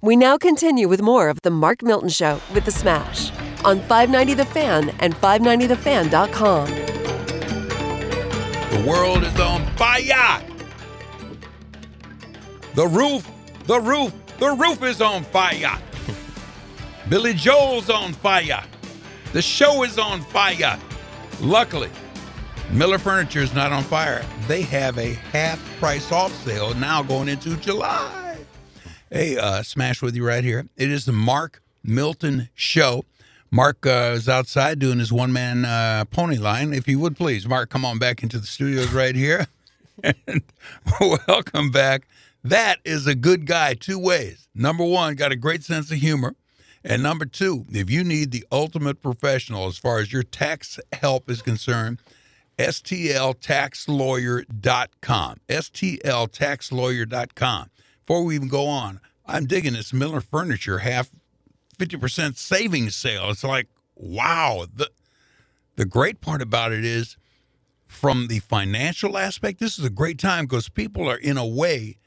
We now continue with more of The Mark Milton Show with The Smash on 590 The Fan and 590TheFan.com. The world is on fire. The roof, the roof, the roof is on fire. Billy Joel's on fire. The show is on fire. Luckily, Miller Furniture is not on fire. They have a half price off sale now going into July. Hey, uh, Smash with you right here. It is the Mark Milton Show. Mark uh, is outside doing his one man uh, pony line. If you would please, Mark, come on back into the studios right here. and welcome back. That is a good guy two ways. Number one, got a great sense of humor. And number two, if you need the ultimate professional as far as your tax help is concerned, stltaxlawyer.com. stltaxlawyer.com. Before we even go on, I'm digging this Miller Furniture half 50% savings sale. It's like, wow. The, the great part about it is from the financial aspect, this is a great time because people are, in a way,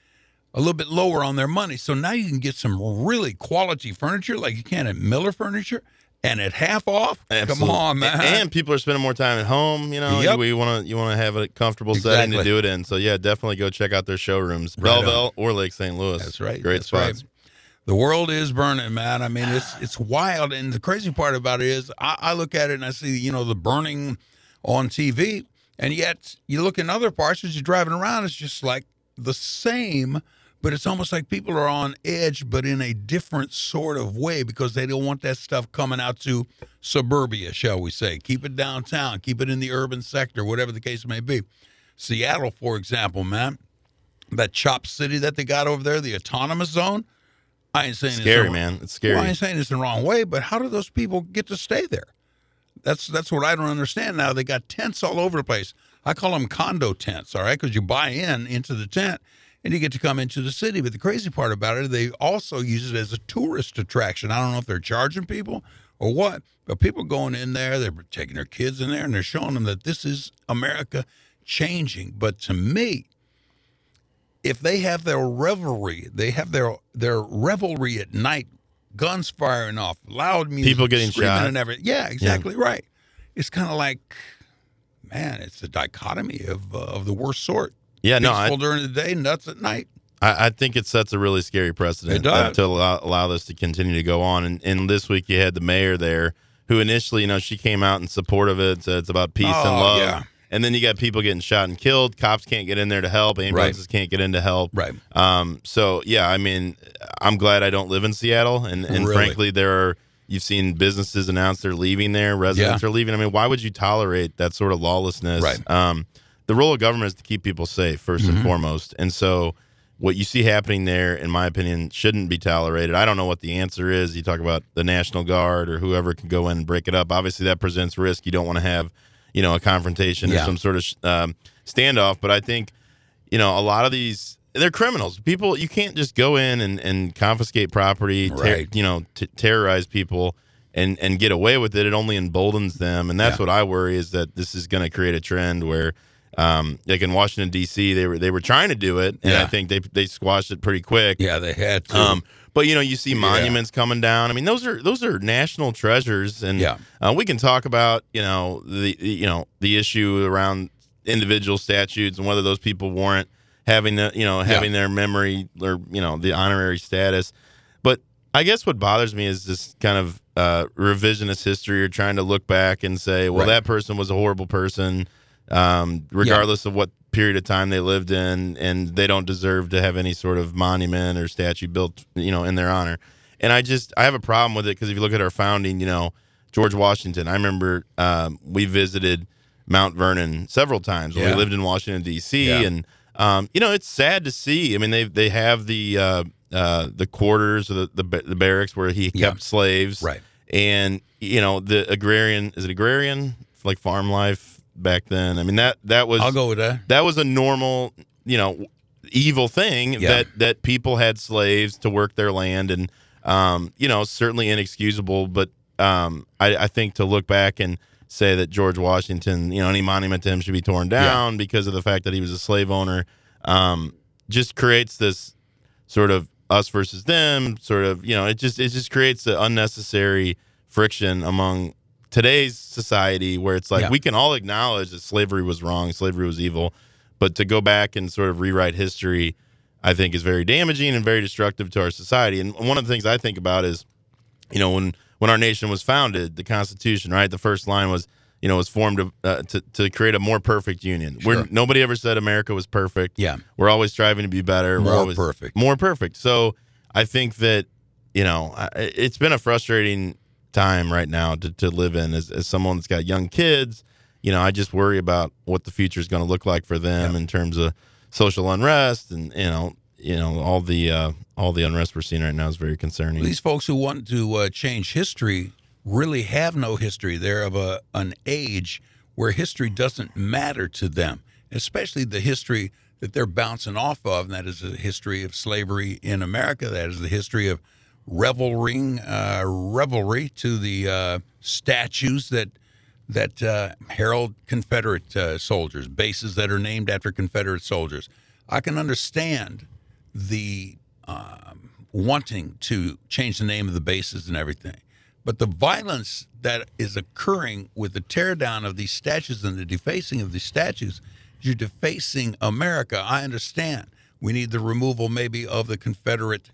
a little bit lower on their money. So now you can get some really quality furniture like you can at Miller Furniture and at half off. Absolutely. Come on, man. And, and people are spending more time at home. You know, Yep. you, want to you want to have a comfortable setting to do it in. So yeah, definitely go check out their showrooms, Right on. Belleville or Lake St. Louis. That's right. Great That's spots. right. The world is burning, man. I mean, it's it's wild, and the crazy part about it is, I, I look at it and I see, you know, the burning on TV, and yet you look in other parts as you're driving around, it's just like the same, but it's almost like people are on edge, but in a different sort of way because they don't want that stuff coming out to suburbia, shall we say? Keep it downtown, keep it in the urban sector, whatever the case may be. Seattle, for example, man that CHOP city that they got over there, the autonomous zone. I ain't saying Scary, it's the- man. It's scary. Well, I ain't saying it's the wrong way, but how do those people get to stay there? That's that's what I don't understand. Now they got tents all over the place. I call them condo tents, all right, because you buy in into the tent and you get to come into the city. But the crazy part about it, they also use it as a tourist attraction. I don't know if they're charging people or what, but people going in there, they're taking their kids in there and they're showing them that this is America changing. But to me, if they have their revelry, they have their their revelry at night, guns firing off, loud music, People getting screaming shot. and everything. Yeah, exactly right. It's kind of like, man, it's a dichotomy of uh, of the worst sort. Yeah, no, Peaceful I, during the day, nuts at night. I, I think it sets a really scary precedent uh, to allow, allow this to continue to go on. And, and this week you had the mayor there, who initially, you know, she came out in support of it. It's about peace and Oh, love. yeah. And then you got people getting shot and killed. Cops can't get in there to help. Ambulances can't get in to help. Right. Um, so yeah, I mean, I'm glad I don't live in Seattle, and, and Really? frankly, there are you've seen businesses announce they're leaving there, residents Yeah. are leaving. I mean, why would you tolerate that sort of lawlessness? Right. Um, the role of government is to keep people safe 1st Mm-hmm. and foremost, and so what you see happening there, in my opinion, shouldn't be tolerated. I don't know what the answer is. You talk about the National Guard or whoever can go in and break it up. Obviously, that presents risk. You don't want to have, you know, a confrontation Yeah. or some sort of um, standoff. But I think you know, a lot of these they're criminals. People, you can't just go in and, and confiscate property, ter- Right. you know, t- terrorize people and and get away with it. It only emboldens them, and that's Yeah. what I worry is that this is going to create a trend where. Um, like in Washington D.C., they were they were trying to do it, and Yeah. I think they they squashed it pretty quick. Yeah, they had to. Um, but you know, you see monuments coming down. I mean, those are those are national treasures, and Yeah. uh, we can talk about you know the you know the issue around individual statutes and whether those people warrant having the you know having their memory or you know the honorary status. But I guess what bothers me is this kind of uh, revisionist history or trying to look back and say, well, Right. that person was a horrible person, um, regardless of what period of time they lived in, and they don't deserve to have any sort of monument or statue built, you know, in their honor. And I just I have a problem with it because if you look at our founding, you know, George Washington. I remember um, we visited Mount Vernon several times when Yeah. we lived in Washington D.C. Yeah. and um, you know it's sad to see. I mean they they have the uh, uh, the quarters or the, the the barracks where he kept Yeah. slaves, Right. And you know the agrarian is it agrarian like farm life back then. I mean that that was I'll go with that. that was a normal you know evil thing Yeah. that that people had slaves to work their land and um, you know certainly inexcusable but um, I, I think to look back and say that George Washington you know any monument to him should be torn down because of the fact that he was a slave owner um, just creates this sort of us versus them sort of you know it just it just creates an unnecessary friction among today's society where it's like Yeah. we can all acknowledge that slavery was wrong slavery was evil but to go back and sort of rewrite history i think is very damaging and very destructive to our society and one of the things i think about is you know when when our nation was founded the constitution right the first line was you know was formed to uh, to, to create a more perfect union Sure. where nobody ever said america was perfect Yeah. we're always striving to be better we're More always perfect. more perfect so i think that you know it's been a frustrating time right now to, to live in as, as someone that's got young kids you know i just worry about what the future is going to look like for them in terms of social unrest and you know you know all the uh, all the unrest we're seeing right now is very concerning These folks who want to uh, change history really have no history. They're of a an age where history doesn't matter to them, especially the history that they're bouncing off of, and that is the history of slavery in America. That is the history of revelring, uh, revelry to the uh, statues that that uh, herald Confederate uh, soldiers, bases that are named after Confederate soldiers. I can understand the um, wanting to change the name of the bases and everything. But the violence that is occurring with the teardown of these statues and the defacing of these statues, you're defacing America. I understand. We need the removal maybe of the Confederate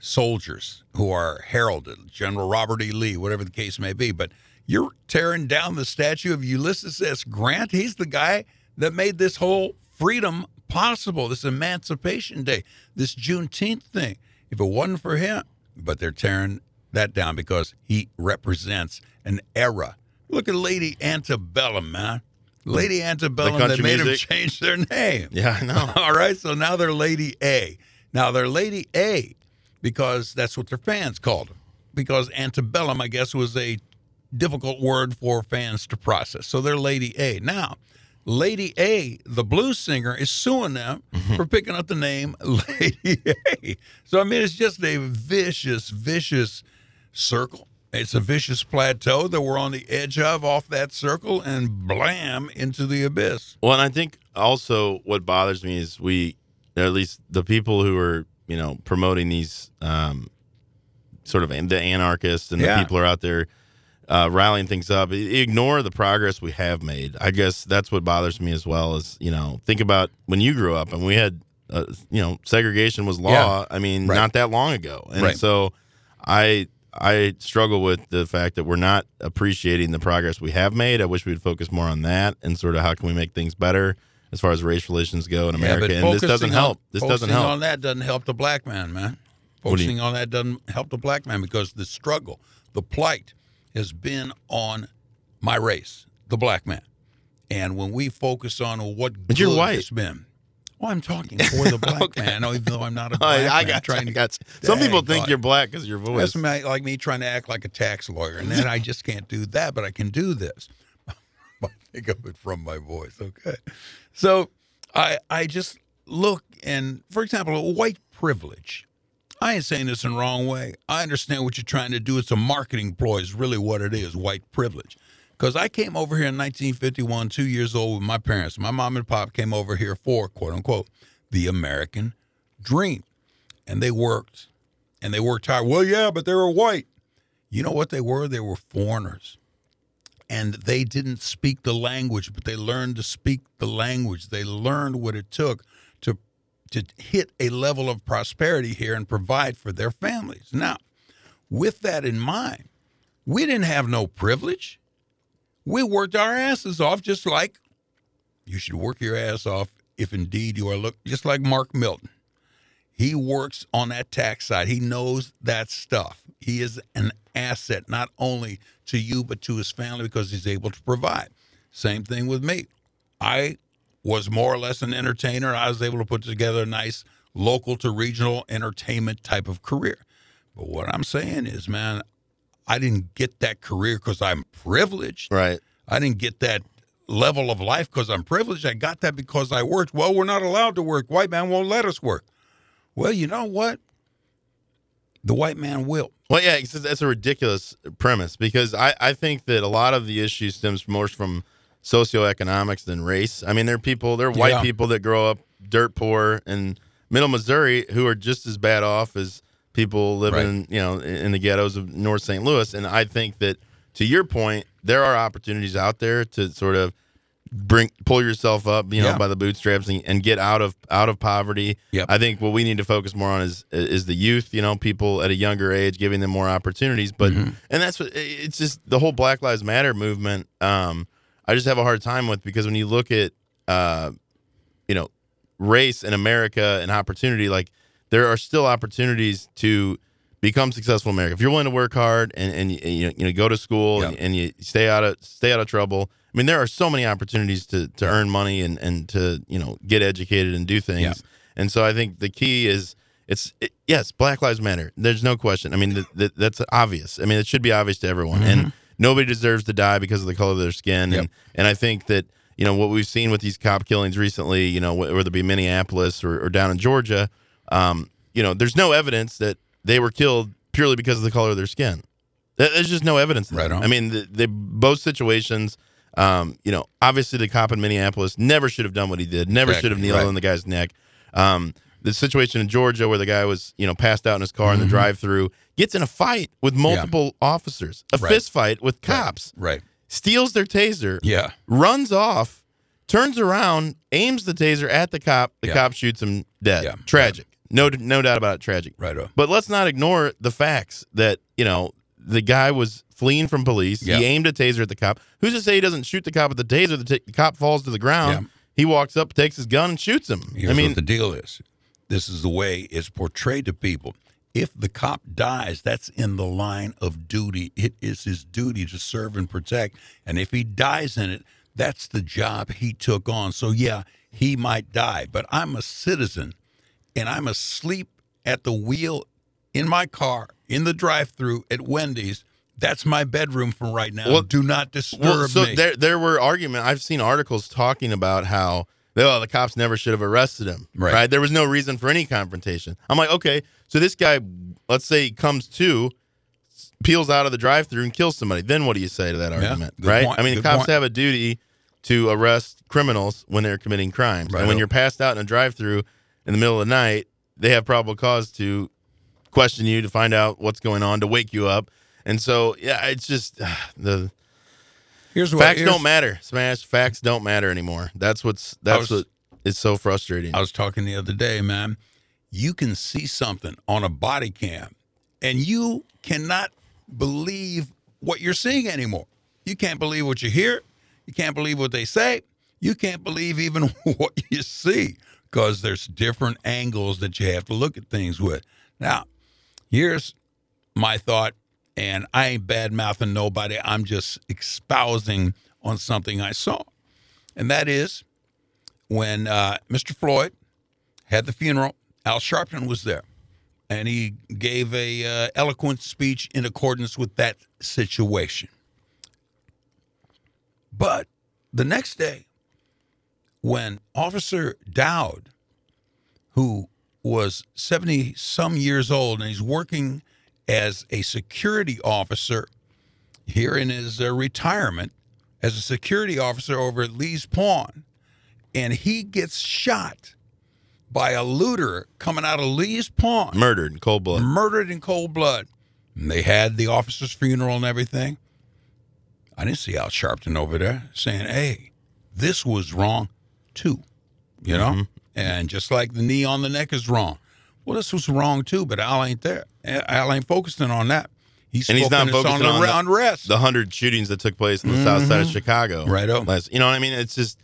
soldiers who are heralded, General Robert E. Lee, whatever the case may be. But you're tearing down the statue of Ulysses S. Grant. He's the guy that made this whole freedom possible, this Emancipation Day, this Juneteenth thing. If it wasn't for him, but they're tearing that down because he represents an era. Look at Lady Antebellum, man. Lady Antebellum, they country made them music? change their name. yeah i know All right, so now they're Lady A. Now they're Lady A because that's what their fans called them. Because antebellum, I guess, was a difficult word for fans to process. So they're Lady A. Now, Lady A, the blues singer, is suing them mm-hmm. for picking up the name Lady A. So I mean, it's just a vicious, vicious circle. It's a vicious plateau that we're on the edge of off that circle and blam into the abyss. Well, and I think also what bothers me is we, at least the people who are, you know, promoting these um, sort of the anarchists and Yeah. the people are out there uh, rallying things up, ignore the progress we have made. I guess that's what bothers me as well. Is you know, think about when you grew up and we had, uh, you know, segregation was law. Yeah. I mean, Right. not that long ago, and Right. so I. I struggle with the fact that we're not appreciating the progress we have made. I wish we'd focus more on that and sort of how can we make things better as far as race relations go in America. but and this doesn't on- help. This doesn't help. focusing on that doesn't help the black man, man. Do you- Focusing on that doesn't help the black man because the struggle, the plight, has been on my race, the black man. And when we focus on what But you're white. it's been. Well, I'm talking for the black man, even though I'm not a black I man. got you, trying I to got you. Some people think God. you're black because your voice. That's my, like me trying to act like a tax lawyer, and then I just can't do that, but I can do this. I think of it from my voice. Okay, so I I just look and, for example, white privilege. I ain't saying this in the wrong way. I understand what you're trying to do. It's a marketing ploy. Is really what it is. White privilege. Because I came over here in 1951, two years old with my parents. My mom and pop came over here for quote unquote the American dream, and they worked and they worked hard. Well, yeah, but they were white. You know what they were? They were foreigners. And they didn't speak the language, but they learned to speak the language. They learned what it took to to hit a level of prosperity here and provide for their families. Now, with that in mind, we didn't have no privilege. We worked our asses off just like you should work your ass off if indeed you are look just like Mark Milton. He works on that tax side. He knows that stuff. He is an asset not only to you but to his family because he's able to provide. Same thing with me. I was more or less an entertainer. I was able to put together a nice local to regional entertainment type of career. But what I'm saying is, man, I didn't get that career because I'm privileged. right. I didn't get that level of life because I'm privileged. I got that because I worked. Well, we're not allowed to work. White man won't let us work. Well, you know what? The white man will. Well, yeah, it's, that's a ridiculous premise because I, I think that a lot of the issue stems more from socioeconomics than race. I mean, there are people, there are white Yeah. people that grow up dirt poor in Middle Missouri who are just as bad off as people living, you know, in the ghettos of North St. Louis. And I think that to your point, there are opportunities out there to sort of bring pull yourself up, you know, Yeah. by the bootstraps and, and get out of out of poverty. Yep. I think what we need to focus more on is is the youth, you know, people at a younger age, giving them more opportunities. But Mm-hmm. and that's what it's just the whole Black Lives Matter movement. Um, I just have a hard time with because when you look at uh, you know, race in America and opportunity, like there are still opportunities to become successful in America. If you're willing to work hard and, and, you, you know go to school and, and you stay out of stay out of trouble. I mean, there are so many opportunities to, to earn money and, and to you know get educated and do things. Yeah. And so I think the key is it's it, yes, Black Lives Matter. There's no question. I mean, th- th- that's obvious. I mean, it should be obvious to everyone. And nobody deserves to die because of the color of their skin. Mm-hmm. Yep. And and I think that you know what we've seen with these cop killings recently. You know, whether it be Minneapolis or, or down in Georgia, um, you know, there's no evidence that they were killed purely because of the color of their skin. There's just no evidence. Right on. I mean, the, the both situations. Um, you know, obviously the cop in Minneapolis never should have done what he did. Never should have Exactly, kneeled right. on the guy's neck. Um, the situation in Georgia where the guy was, you know, passed out in his car in the Mm-hmm. drive-through, gets in a fight with multiple officers, a Right. fist fight with cops, Right. steals their taser, Yeah. runs off, turns around, aims the taser at the cop. The Yeah. cop shoots him dead. Yeah. Tragic. No, no doubt about it. Tragic. Right. But let's not ignore the facts that you know the guy was fleeing from police. Yeah. He aimed a taser at the cop. Who's to say he doesn't shoot the cop with the taser? The, ta- the cop falls to the ground. Yeah. He walks up, takes his gun, and shoots him. Here's I mean, what the deal is. This is the way it's portrayed to people. If the cop dies, that's in the line of duty. It is his duty to serve and protect. And if he dies in it, that's the job he took on. So, yeah, he might die, but I'm a citizen and I'm asleep at the wheel in my car in the drive through at Wendy's. That's my bedroom for right now. Well- Do not disturb well, so me. there there were argument. I've seen articles talking about how oh, the cops never should have arrested him. Right. There was no reason for any confrontation. I'm like, okay, so this guy, let's say, he comes to, peels out of the drive-through and kills somebody. Then what do you say to that argument? good right. point, I mean, good cops point. have a duty to arrest criminals when they're committing crimes. Right And when you're passed out in a drive-through in the middle of the night, they have probable cause to question you to find out what's going on to wake you up. And so, yeah, it's just the here's what facts here's- don't matter. Smash facts don't matter anymore. That's what's that's was- what is so frustrating. I was talking the other day, man. You can see something on a body cam and you cannot believe what you're seeing anymore. You can't believe what you hear. You can't believe what they say. You can't believe even what you see because there's different angles that you have to look at things with. Now, here's my thought, and I ain't bad mouthing nobody. I'm just espousing on something I saw. And that is when uh, Mr. Floyd had the funeral, Al Sharpton was there, and he gave a uh, eloquent speech in accordance with that situation. But the next day, when Officer Dorn, who was 70 some years old and he's working as a security officer here in his uh, retirement as a security officer over at Lee's Pawn, and he gets shot by a looter coming out of Lee's Pawn, Murdered in cold blood. murdered in cold blood. And they had the officer's funeral and everything. I didn't see Al Sharpton over there saying, hey, this was wrong too, you know? And just like the knee on the neck is wrong. Well, this was wrong too, but Al ain't there. Al ain't focusing on that. He's And he's not focusing on on the the- unrest. The hundred shootings that took place in the south side of Chicago. Mm-hmm. Last, you know what I mean? It's just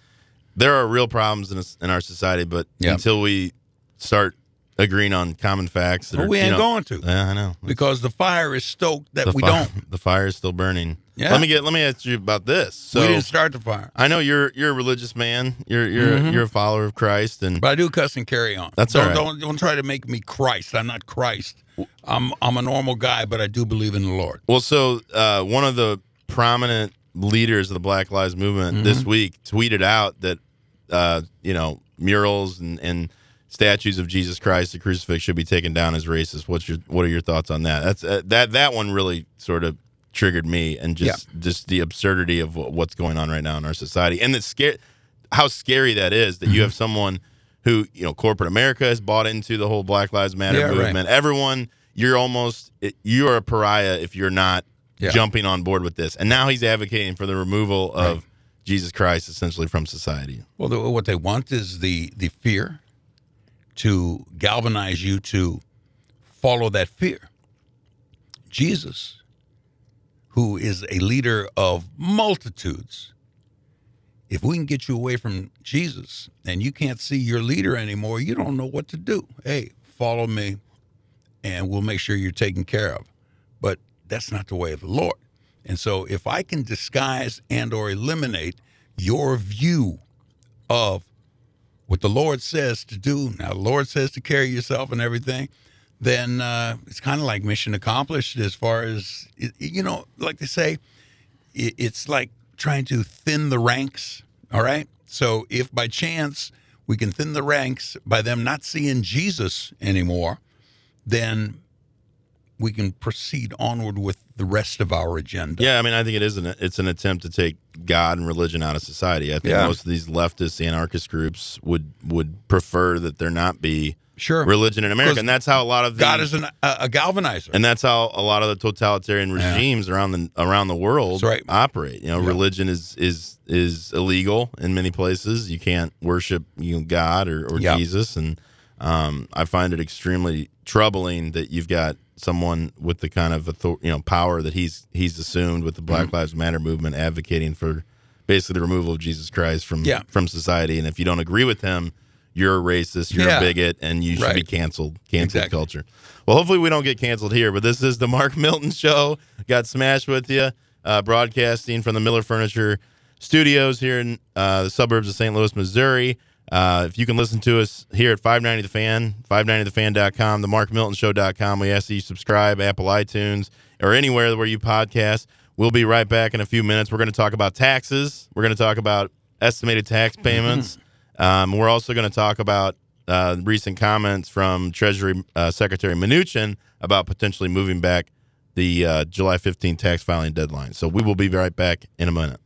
there are real problems in, in our society, but Yep. until we start agreeing on common facts, that Well, are, we ain't know- going to Yeah, I know. because the fire is stoked that we fi- don't. The fire is still burning. Yeah. Let me get. Let me ask you about this. So we didn't start the fire. I know you're you're a religious man. You're you're you're a follower of Christ, and But I do cuss and carry on. That's don't, all right. don't don't try to make me Christ. I'm not Christ. I'm I'm a normal guy, but I do believe in the Lord. Well, so uh, one of the prominent leaders of the Black Lives Movement this Mm-hmm. week tweeted out that uh, you know murals and, and statues of Jesus Christ, the crucifix, should be taken down as racist. What's your what are your thoughts on that? That's uh, that that one really sort of triggered me, and just just the absurdity of what's going on right now in our society, and the scare how scary that is that you Mm-hmm. have someone who you know corporate America has bought into the whole Black Lives Matter Yeah, right. movement. Everyone, you're almost you're a pariah if you're not Yeah. jumping on board with this. And now he's advocating for the removal of Jesus Christ essentially from society. Well, the, what they want is the the fear to galvanize you to follow that fear. Jesus, who is a leader of multitudes, if we can get you away from Jesus and you can't see your leader anymore, you don't know what to do. Hey, follow me and we'll make sure you're taken care of. But that's not the way of the Lord. And so if I can disguise and or eliminate your view of what the Lord says to do, now the Lord says to carry yourself and everything, then uh, it's kind of like mission accomplished as far as, you know, like they say, it's like trying to thin the ranks. All right. So if by chance we can thin the ranks by them not seeing Jesus anymore, then we can proceed onward with the rest of our agenda. Yeah, I mean, I think it is an it's an attempt to take God and religion out of society. I think Yeah. most of these leftist anarchist groups would would prefer that there not be Sure. religion in America, and that's how a lot of the, God is an, a, a galvanizer. and that's how a lot of the totalitarian Yeah. regimes around the around the world right. operate. You know, Yeah. religion is is is illegal in many places. You can't worship you know, God or, or Yeah. Jesus, and um, I find it extremely troubling that you've got someone with the kind of author- you know power that he's he's assumed with the Black Mm-hmm. Lives Matter movement, advocating for basically the removal of Jesus Christ from Yeah. from society. And if you don't agree with him, you're a racist, you're Yeah. a bigot, and you should be Right. canceled. Cancel Exactly. culture. Well, hopefully we don't get canceled here, but this is the Mark Milton Show. Got smashed with you, uh, broadcasting from the Miller Furniture Studios here in uh, the suburbs of St. Louis, Missouri. Uh, if you can listen to us here at 590 The Fan, 590thefan.com, the markmiltonshow.com. We ask that you subscribe, Apple iTunes, or anywhere where you podcast. We'll be right back in a few minutes. We're going to talk about taxes. We're going to talk about estimated tax payments. Um, we're also going to talk about uh, recent comments from Treasury uh, Secretary Mnuchin about potentially moving back the uh, July 15 tax filing deadline. So we will be right back in a minute.